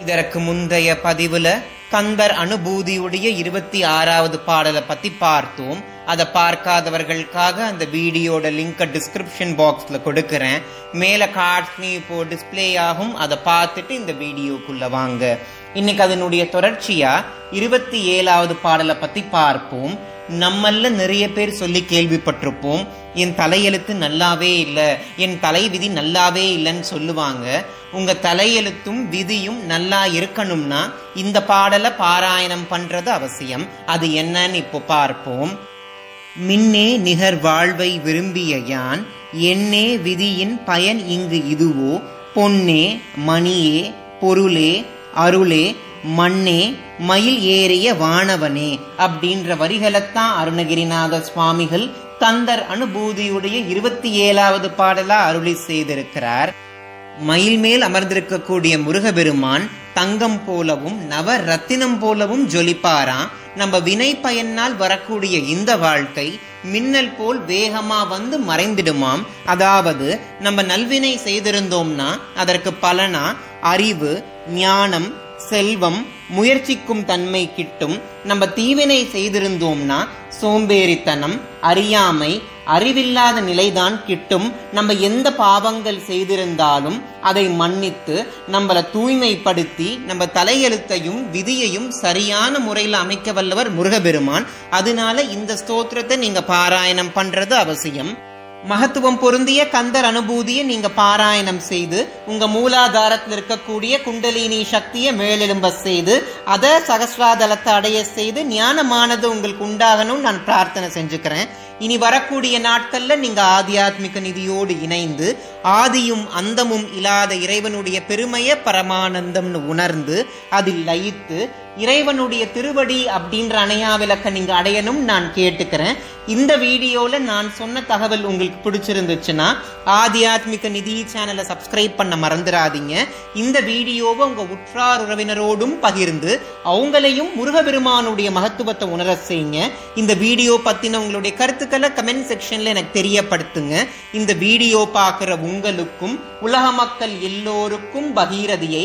இதற்கு முந்தைய பதிவுல கந்தர் அனுபூதியுடைய இருபத்தி ஆறாவது பாடலை பத்தி பார்த்தோம். அதை பார்க்காதவர்களுக்காக அந்த வீடியோட லிங்கை டிஸ்கிரிப்ஷன் பாக்ஸ்ல கொடுக்கறேன். மேல கார்ட்ஸ்லயும் இப்போ டிஸ்ப்ளே ஆகும். அதை பார்த்துட்டு இந்த வீடியோக்குள்ள வாங்க. இன்னைக்கு அதனுடைய தொடர்ச்சியா இருபத்தி ஏழாவது பாடலை பத்தி பார்ப்போம். நம்மல்ல நிறைய பேர் சொல்லி கேள்விப்பட்டிருப்போம் என் தலையெழுத்து நல்லாவே இல்லை என் தலை விதி நல்லாவே இல்லைன்னு சொல்லுவாங்க. உங்க தலையெழுத்தும் விதியும் நல்லா இருக்கணும்னா இந்த பாடலை பாராயணம் பண்றது அவசியம். அது என்னன்னு இப்போ பார்ப்போம். மின்னே நிகர் வாழ்வை விரும்பிய யான் என்னே விதியின் பயன் இங்கு இதுவோ பொன்னே மணியே பொருளே அருளே மண்ணே மயில் ஏறிய வானவனே அப்படின்ற வரிகளைத்தான் அருணகிரிநாத சுவாமிகள் தந்தர் அனுபூதியுடைய இருபத்தி ஏழாவது பாடலா அருளி செய்திருக்கிறார். மயில் மேல் அமர்ந்திருக்கக்கூடிய முருகபெருமான் தங்கம் போலவும் நவ ரத்தினம் போலவும் ஜொலிப்பாராம். நம்ம வினை பயனால் வரக்கூடிய இந்த வாழ்க்கை மின்னல் போல் வேகமா வந்து மறைந்திடுமாம். அதாவது நம்ம நல்வினை செய்திருந்தோம்னா அதற்கு பலனா அறிவு ஞானம் செல்வம் முயற்சிக்கும் தன்மை கிட்டும் நம்ம தீவினை செய்திருந்தோம்னா சோம்பேறித்தனம் அறியாமை அறிவில்லாத நிலைதான் கிட்டும். நம்ம எந்த பாவங்கள் செய்திருந்தாலும் அதை மன்னித்து நம்மளை தூய்மைப்படுத்தி நம்ம தலையெழுத்தையும் விதியையும் சரியான முறையில் அமைக்க வல்லவர் முருகபெருமான். அதனால இந்த ஸ்தோத்திரத்தை நீங்க பாராயணம் பண்றது அவசியம். மகத்துவம் பொருந்திய கந்தர் அனுபூதியை நீங்க பாராயணம் செய்து உங்க மூலாதாரத்தில் இருக்கக்கூடிய குண்டலினி சக்தியை மேலெலும்ப செய்து அதை சகசிராதலத்தை அடைய செய்து ஞானமானது உங்களுக்கு உண்டாகணும்னு நான் பிரார்த்தனை செஞ்சுக்கிறேன். இனி வரக்கூடிய நாட்கள்ல நீங்க ஆத்தியாத்மிக நிதியோடு இணைந்து ஆதியும் அந்தமும் இல்லாத இறைவனுடைய பெருமைய பரமானந்தம்னு உணர்ந்து அதில் லயித்து இறைவனுடைய திருவடி அப்படின்ற அணையா விளக்க நீங்க அடையணும் நான் கேட்டுக்கிறேன். இந்த வீடியோவில் நான் சொன்ன தகவல் உங்களுக்கு பிடிச்சிருந்துச்சுன்னா ஆத்தியாத்மிக நிதி சேனலை சப்ஸ்கிரைப் பண்ண மறந்துடாதீங்க. இந்த வீடியோவை உங்க உற்றார் உறவினரோடும் பகிர்ந்து அவங்களையும் முருகபெருமானுடைய மகத்துவத்தை உணர செய்யுங்க. இந்த வீடியோ பத்தின உங்களுடைய கருத்துக்களை கமெண்ட் செக்ஷன்ல எனக்கு தெரியப்படுத்துங்க. இந்த வீடியோ பார்க்குற உங்களுக்கும் உலக மக்கள் எல்லோருக்கும் பகீரதியை